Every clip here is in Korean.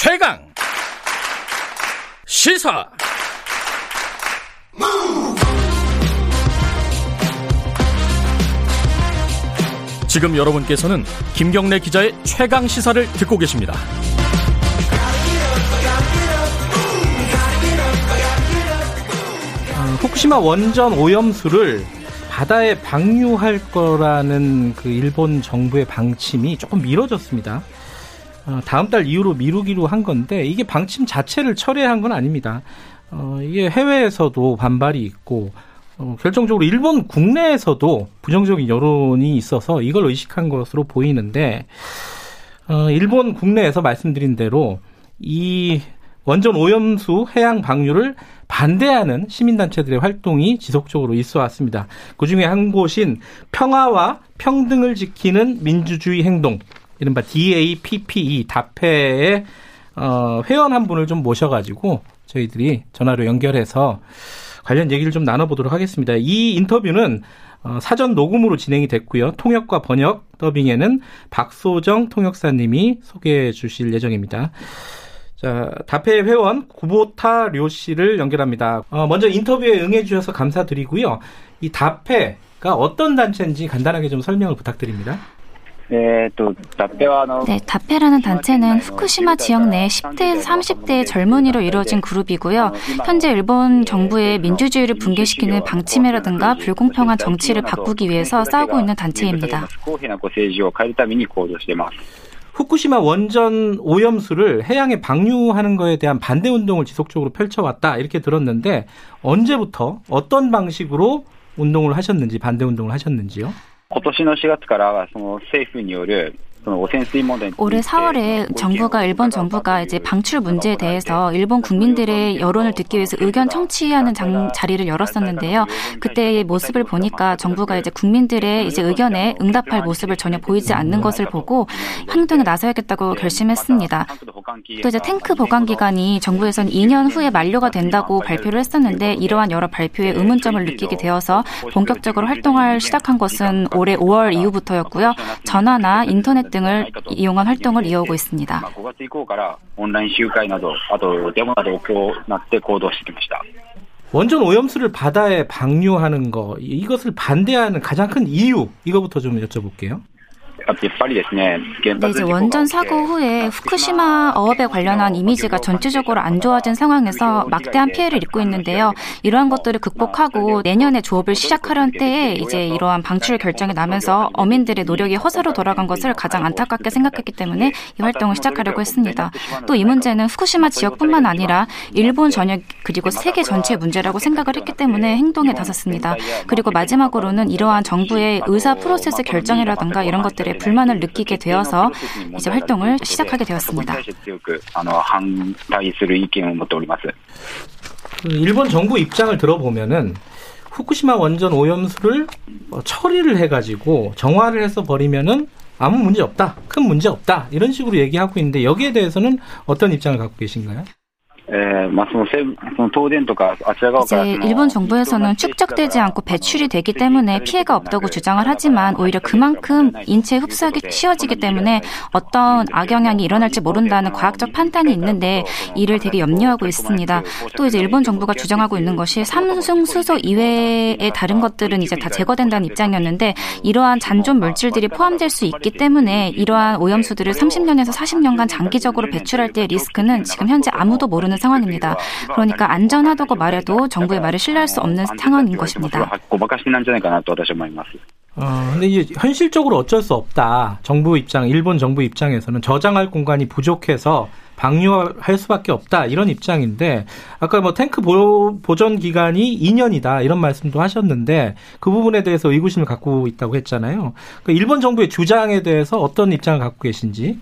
최강 시사 지금 여러분께서는 김경래 기자의 최강 시사를 듣고 계십니다. 아, 후쿠시마 원전 오염수를 바다에 방류할 거라는 그 일본 정부의 방침이 조금 미뤄졌습니다. 어, 다음 달 이후로 미루기로 한 건데 이게 방침 자체를 철회한 건 아닙니다. 어, 이게 해외에서도 반발이 있고 어, 결정적으로 일본 국내에서도 부정적인 여론이 있어서 이걸 의식한 것으로 보이는데 어, 일본 국내에서 말씀드린 대로 이 원전 오염수 해양 방류를 반대하는 시민단체들의 활동이 지속적으로 있어 왔습니다. 그 중에 한 곳인 평화와 평등을 지키는 민주주의 행동, 이른바 DAPPE, 다페의 어, 회원 한 분을 좀 모셔가지고 저희들이 전화로 연결해서 관련 얘기를 좀 나눠보도록 하겠습니다. 이 인터뷰는 어, 사전 녹음으로 진행이 됐고요. 통역과 번역, 더빙에는 박소정 통역사님이 소개해 주실 예정입니다. 자, 다페 회원 구보타 료 씨를 연결합니다. 어, 먼저 인터뷰에 응해 주셔서 감사드리고요. 이 다페가 어떤 단체인지 간단하게 좀 설명을 부탁드립니다. 네, 다페라는 단체는 후쿠시마 지역 내 10대에서 30대의 젊은이로 이루어진 그룹이고요. 현재 일본 정부의 민주주의를 붕괴시키는 방침이라든가 불공평한 정치를 바꾸기 위해서 싸우고 있는 단체입니다. 후쿠시마 원전 오염수를 해양에 방류하는 것에 대한 반대 운동을 지속적으로 펼쳐왔다 이렇게 들었는데 언제부터 어떤 방식으로 운동을 하셨는지 반대 운동을 하셨는지요? 今年の4月からはその政府による 올해 4월에 정부가 일본 정부가 이제 방출 문제에 대해서 일본 국민들의 여론을 듣기 위해서 의견 청취하는 장, 자리를 열었었는데요. 그때의 모습을 보니까 정부가 이제 국민들의 이제 의견에 응답할 모습을 전혀 보이지 않는 것을 보고 행동에 나서야겠다고 결심했습니다. 또 이제 탱크 보관 기간이 정부에서는 2년 후에 만료가 된다고 발표를 했었는데 이러한 여러 발표에 의문점을 느끼게 되어서 본격적으로 활동을 시작한 것은 올해 5월 이후부터였고요. 전화나 인터넷 등 등을 이용한 활동을 이어오고 있습니다. 원전 오염수를 바다에 방류하는 거 이것을 반대하는 가장 큰 이유 이거부터 좀 여쭤볼게요. 네, 이제 원전 사고 후에 후쿠시마 어업에 관련한 이미지가 전체적으로 안 좋아진 상황에서 막대한 피해를 입고 있는데요. 이러한 것들을 극복하고 내년에 조업을 시작하려는 때에 이제 이러한 방출 결정이 나면서 어민들의 노력이 허사로 돌아간 것을 가장 안타깝게 생각했기 때문에 이 활동을 시작하려고 했습니다. 또 이 문제는 후쿠시마 지역뿐만 아니라 일본 전역 그리고 세계 전체의 문제라고 생각을 했기 때문에 행동에 나섰습니다. 그리고 마지막으로는 이러한 정부의 의사 프로세스 결정이라든가 이런 것들에 불만을 느끼게 되어서 이제 활동을 시작하게 되었습니다. 그 일본 정부 입장을 들어보면은 후쿠시마 원전 오염수를 어, 처리를 해가지고 정화를 해서 버리면은 아무 문제 없다, 큰 문제 없다 이런 식으로 얘기하고 있는데 여기에 대해서는 어떤 입장을 갖고 계신가요? 이제 일본 정부에서는 축적되지 않고 배출이 되기 때문에 피해가 없다고 주장을 하지만 오히려 그만큼 인체 흡수하기 쉬워지기 때문에 어떤 악영향이 일어날지 모른다는 과학적 판단이 있는데 이를 되게 염려하고 있습니다. 또 이제 일본 정부가 주장하고 있는 것이 삼중 수소 이외의 다른 것들은 이제 다 제거된다는 입장이었는데 이러한 잔존 물질들이 포함될 수 있기 때문에 이러한 오염수들을 30년에서 40년간 장기적으로 배출할 때의 리스크는 지금 현재 아무도 모르는 상황입니다. 그러니까 안전하다고 말해도 정부의 말을 신뢰할 수 없는 상황인 것입니다. 어, 근데 이제 현실적으로 어쩔 수 없다. 정부 입장, 일본 정부 입장에서는 저장할 공간이 부족해서 방류할 수밖에 없다. 이런 입장인데, 아까 뭐 탱크 보, 보전 기간이 2년이다. 이런 말씀도 하셨는데, 그 부분에 대해서 의구심을 갖고 있다고 했잖아요. 그러니까 일본 정부의 주장에 대해서 어떤 입장을 갖고 계신지.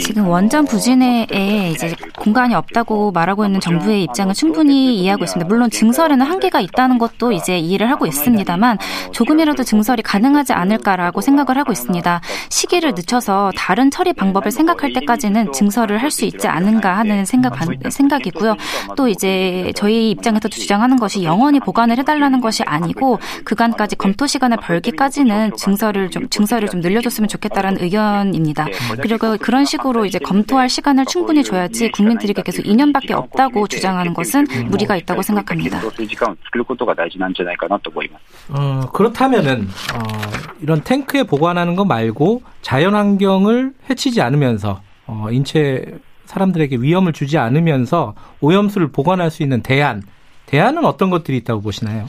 지금 원전 부진에 이제 공간이 없다고 말하고 있는 정부의 입장은 충분히 이해하고 있습니다. 물론 증설에는 한계가 있다는 것도 이제 이해를 하고 있습니다만 조금이라도 증설이 가능하지 않을까라고 생각을 하고 있습니다. 시기를 늦춰서 다른 처리 방법을 생각할 때까지는 증설을 할 수 있지 않은가 하는 생각 생각이고요. 또 이제 저희 입장에서 주장하는 것이 영원히 보관을 해달라는 것이 아니고 그간까지 검토 시간을 벌기까지는 증설을 좀 증설을 좀 늘려줬으면 됐으면 좋겠다라는 의견입니다. 그리고 그런 식으로 이제 검토할 시간을 충분히 줘야지 국민들에게 계속 2년밖에 없다고 주장하는 것은 무리가 있다고 생각합니다. 어, 그렇다면은 어, 이런 탱크에 보관하는 거 말고 자연환경을 해치지 않으면서 어, 인체 사람들에게 위험을 주지 않으면서 오염수를 보관할 수 있는 대안, 대안은 어떤 것들이 있다고 보시나요?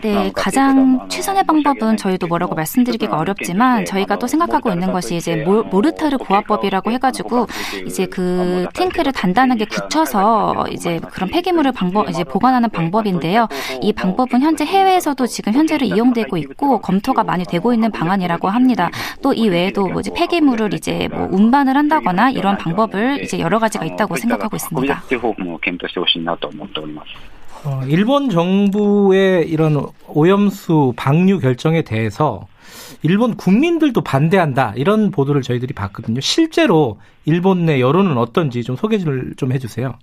네, 가장 최선의 방법은 저희도 뭐라고 말씀드리기가 어렵지만 저희가 또 생각하고 있는 것이 이제 모르타르 고화법이라고 해가지고 이제 그 탱크를 단단하게 굳혀서 이제 그런 폐기물을 방법 이제 보관하는 방법인데요. 이 방법은 현재 해외에서도 지금 현재로 이용되고 있고 검토가 많이 되고 있는 방안이라고 합니다. 또 이 외에도 뭐지 폐기물을 이제 뭐 운반을 한다거나 이런 방법을 이제 여러 가지가 있다고 생각하고 있습니다. 어, 일본 정부의 이런 오염수 방류 결정에 대해서 일본 국민들도 반대한다 이런 보도를 저희들이 봤거든요. 실제로 일본 내 여론은 어떤지 좀 소개를 좀 해주세요.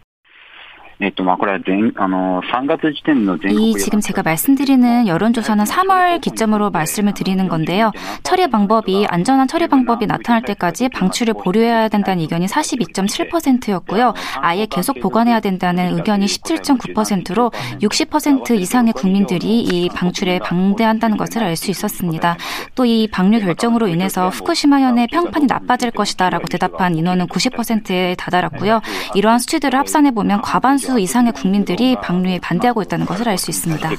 이 지금 제가 말씀드리는 여론조사는 3월 기점으로 말씀을 드리는 건데요. 처리 방법이 안전한 처리 방법이 나타날 때까지 방출을 보류해야 된다는 의견이 42.7%였고요. 아예 계속 보관해야 된다는 의견이 17.9%로 60% 이상의 국민들이 이 방출에 반대한다는 것을 알 수 있었습니다. 또 이 방류 결정으로 인해서 후쿠시마현의 평판이 나빠질 것이다라고 대답한 인원은 90%에 다다랐고요. 이러한 수치들을 합산해 보면 과반수 다수 이상의 국민들이 방류에 반대하고 있다는 것을 알 수 있습니다.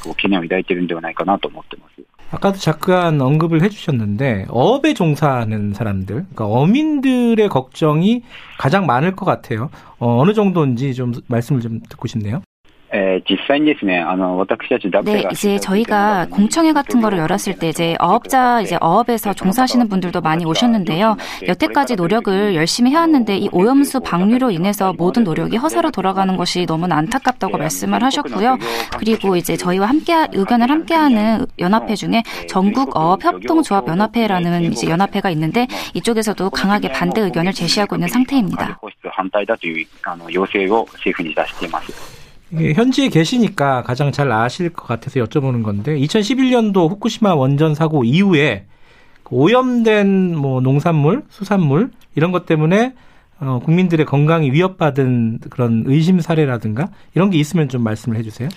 아까도 잠깐 언급을 해주셨는데 어업에 종사하는 사람들, 그러니까 어민들의 걱정이 가장 많을 것 같아요. 어, 어느 정도인지 좀 말씀을 좀 듣고 싶네요. 네, 이제 저희가 공청회 같은 거를 열었을 때 이제 어업자 이제 어업에서 종사하시는 분들도 많이 오셨는데요. 여태까지 노력을 열심히 해왔는데 이 오염수 방류로 인해서 모든 노력이 허사로 돌아가는 것이 너무나 안타깝다고 말씀을 하셨고요. 그리고 이제 저희와 함께 의견을 함께하는 연합회 중에 전국 어업 협동조합 연합회라는 이제 연합회가 있는데 이쪽에서도 강하게 반대 의견을 제시하고 있는 상태입니다. 현지에 계시니까 가장 잘 아실 것 같아서 여쭤보는 건데 2011년도 후쿠시마 원전 사고 이후에 오염된 뭐 농산물, 수산물 이런 것 때문에 어, 국민들의 건강이 위협받은 그런 의심 사례라든가 이런 게 있으면 좀 말씀을 해주세요.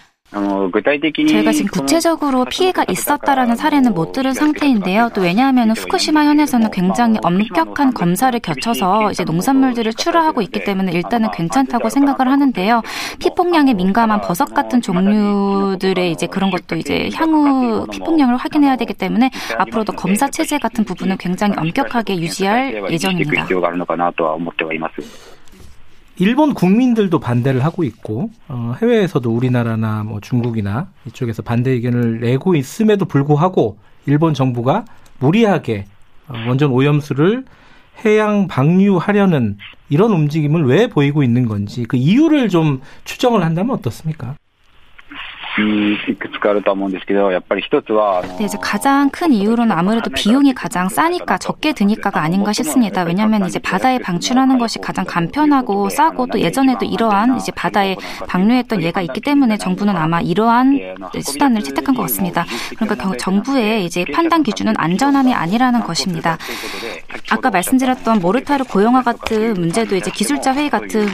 저희가 지금 구체적으로 피해가 있었다라는 사례는 못 들은 상태인데요. 또 왜냐하면 후쿠시마 현에서는 굉장히 엄격한 검사를 거쳐서 이제 농산물들을 출하하고 있기 때문에 일단은 괜찮다고 생각을 하는데요. 피폭량에 민감한 버섯 같은 종류들의 이제 그런 것도 이제 향후 피폭량을 확인해야 되기 때문에 앞으로도 검사 체제 같은 부분은 굉장히 엄격하게 유지할 예정입니다. 일본 국민들도 반대를 하고 있고 어, 해외에서도 우리나라나 뭐 중국이나 이쪽에서 반대 의견을 내고 있음에도 불구하고 일본 정부가 무리하게 어, 원전 오염수를 해양 방류하려는 이런 움직임을 왜 보이고 있는 건지 그 이유를 좀 추정을 한다면 어떻습니까? いくつかあるとは思うんですけど、やっぱり一つは、 네, 이제 가장 큰 이유로는 아무래도 비용이 가장 싸니까 적게 드니까가 아닌가 싶습니다. 왜냐하면 이제 바다에 방출하는 것이 가장 간편하고 싸고 또 예전에도 이러한 이제 바다에 방류했던 예가 있기 때문에 정부는 아마 이러한 수단을 채택한 것 같습니다. 그러니까 정부의 이제 판단 기준은 안전함이 아니라는 것입니다. 아까 말씀드렸던 모르타르 고용화 같은 문제도 이제 기술자 회의 같은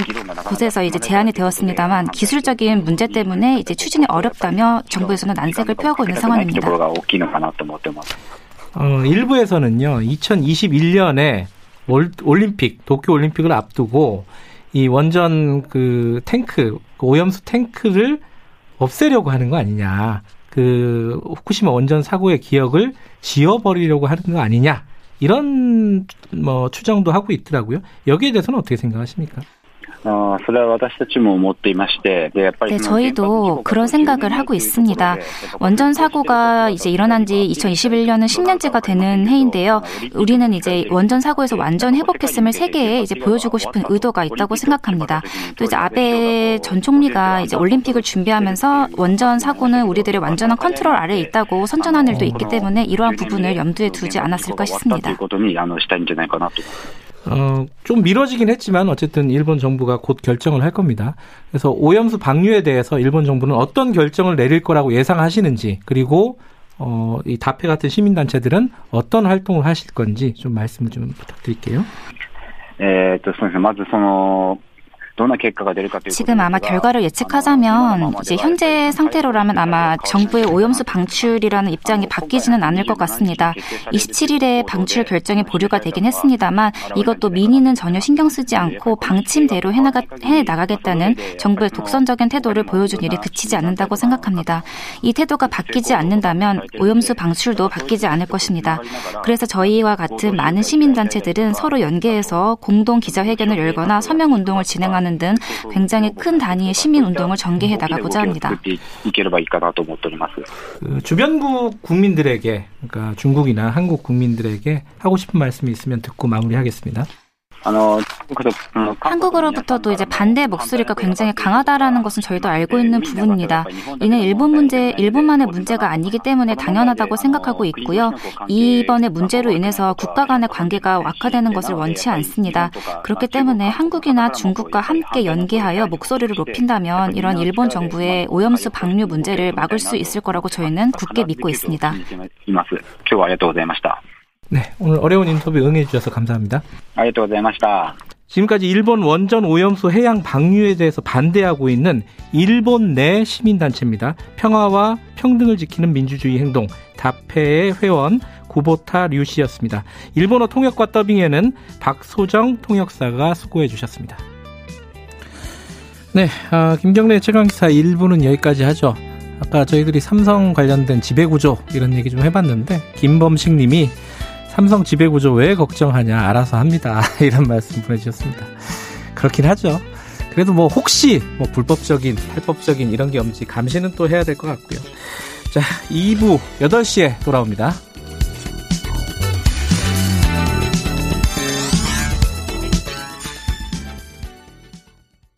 곳에서 이제 제안이 되었습니다만 기술적인 문제 때문에 이제 추진이 어렵 어렵다며 정부에서는 난색을 표하고 있는 상황입니다. 어, 일부에서는요, 2021년에 올림픽, 도쿄 올림픽을 앞두고 이 원전 그 탱크, 그 오염수 탱크를 없애려고 하는 거 아니냐. 그 후쿠시마 원전 사고의 기억을 지워버리려고 하는 거 아니냐. 이런 뭐 추정도 하고 있더라고요. 여기에 대해서는 어떻게 생각하십니까? 어, 네, 저희도 그런 생각을 하고 있습니다. 원전 사고가 이제 일어난 지 2021년은 10년째가 되는 해인데요. 우리는 이제 원전 사고에서 완전 회복했음을 세계에 이제 보여주고 싶은 의도가 있다고 생각합니다. 또 이제 아베 전 총리가 이제 올림픽을 준비하면서 원전 사고는 우리들의 완전한 컨트롤 아래에 있다고 선전한 일도 있기 때문에 이러한 부분을 염두에 두지 않았을까 싶습니다. 어, 좀 미뤄지긴 했지만 어쨌든 일본 정부가 곧 결정을 할 겁니다. 그래서 오염수 방류에 대해서 일본 정부는 어떤 결정을 내릴 거라고 예상하시는지 그리고 어, 이 다페 같은 시민단체들은 어떤 활동을 하실 건지 좀 말씀을 좀 부탁드릴게요. えー、っと、そうですね。まずその、 지금 아마 결과를 예측하자면 이제 현재 상태로라면 아마 정부의 오염수 방출이라는 입장이 바뀌지는 않을 것 같습니다. 27일에 방출 결정이 보류가 되긴 했습니다만 이것도 민의는 전혀 신경 쓰지 않고 방침대로 해나가, 해나가겠다는 정부의 독선적인 태도를 보여준 일이 그치지 않는다고 생각합니다. 이 태도가 바뀌지 않는다면 오염수 방출도 바뀌지 않을 것입니다. 그래서 저희와 같은 많은 시민단체들은 서로 연계해서 공동 기자회견을 열거나 서명운동을 진행하는 하는 등 굉장히 큰 단위의 시민 운동을 전개해 나가고자 합니다. 그 주변국 국민들에게 그러니까 중국이나 한국 국민들에게 하고 싶은 말씀이 있으면 듣고 마무리하겠습니다. 한국으로부터도 이제 반대 목소리가 굉장히 강하다라는 것은 저희도 알고 있는 부분입니다. 이는 일본 문제, 일본만의 문제가 아니기 때문에 당연하다고 생각하고 있고요. 이번의 문제로 인해서 국가 간의 관계가 악화되는 것을 원치 않습니다. 그렇기 때문에 한국이나 중국과 함께 연계하여 목소리를 높인다면 이런 일본 정부의 오염수 방류 문제를 막을 수 있을 거라고 저희는 굳게 믿고 있습니다. 네, 오늘 어려운 인터뷰 응해 주셔서 감사합니다. 아리가토고자이마시다. 지금까지 일본 원전 오염수 해양 방류에 대해서 반대하고 있는 일본 내 시민단체입니다. 평화와 평등을 지키는 민주주의 행동 다페의 회원 구보타 류 씨였습니다. 일본어 통역과 더빙에는 박소정 통역사가 수고해 주셨습니다. 네, 아, 김경래 최강기사 1부는 여기까지 하죠. 아까 저희들이 삼성 관련된 지배구조 이런 얘기 좀 해봤는데 김범식 님이 삼성 지배구조 왜 걱정하냐 알아서 합니다. 이런 말씀 보내주셨습니다. 그렇긴 하죠. 그래도 뭐 혹시 뭐 불법적인, 탈법적인 이런 게 없는지 감시는 또 해야 될 것 같고요. 자, 2부 8시에 돌아옵니다.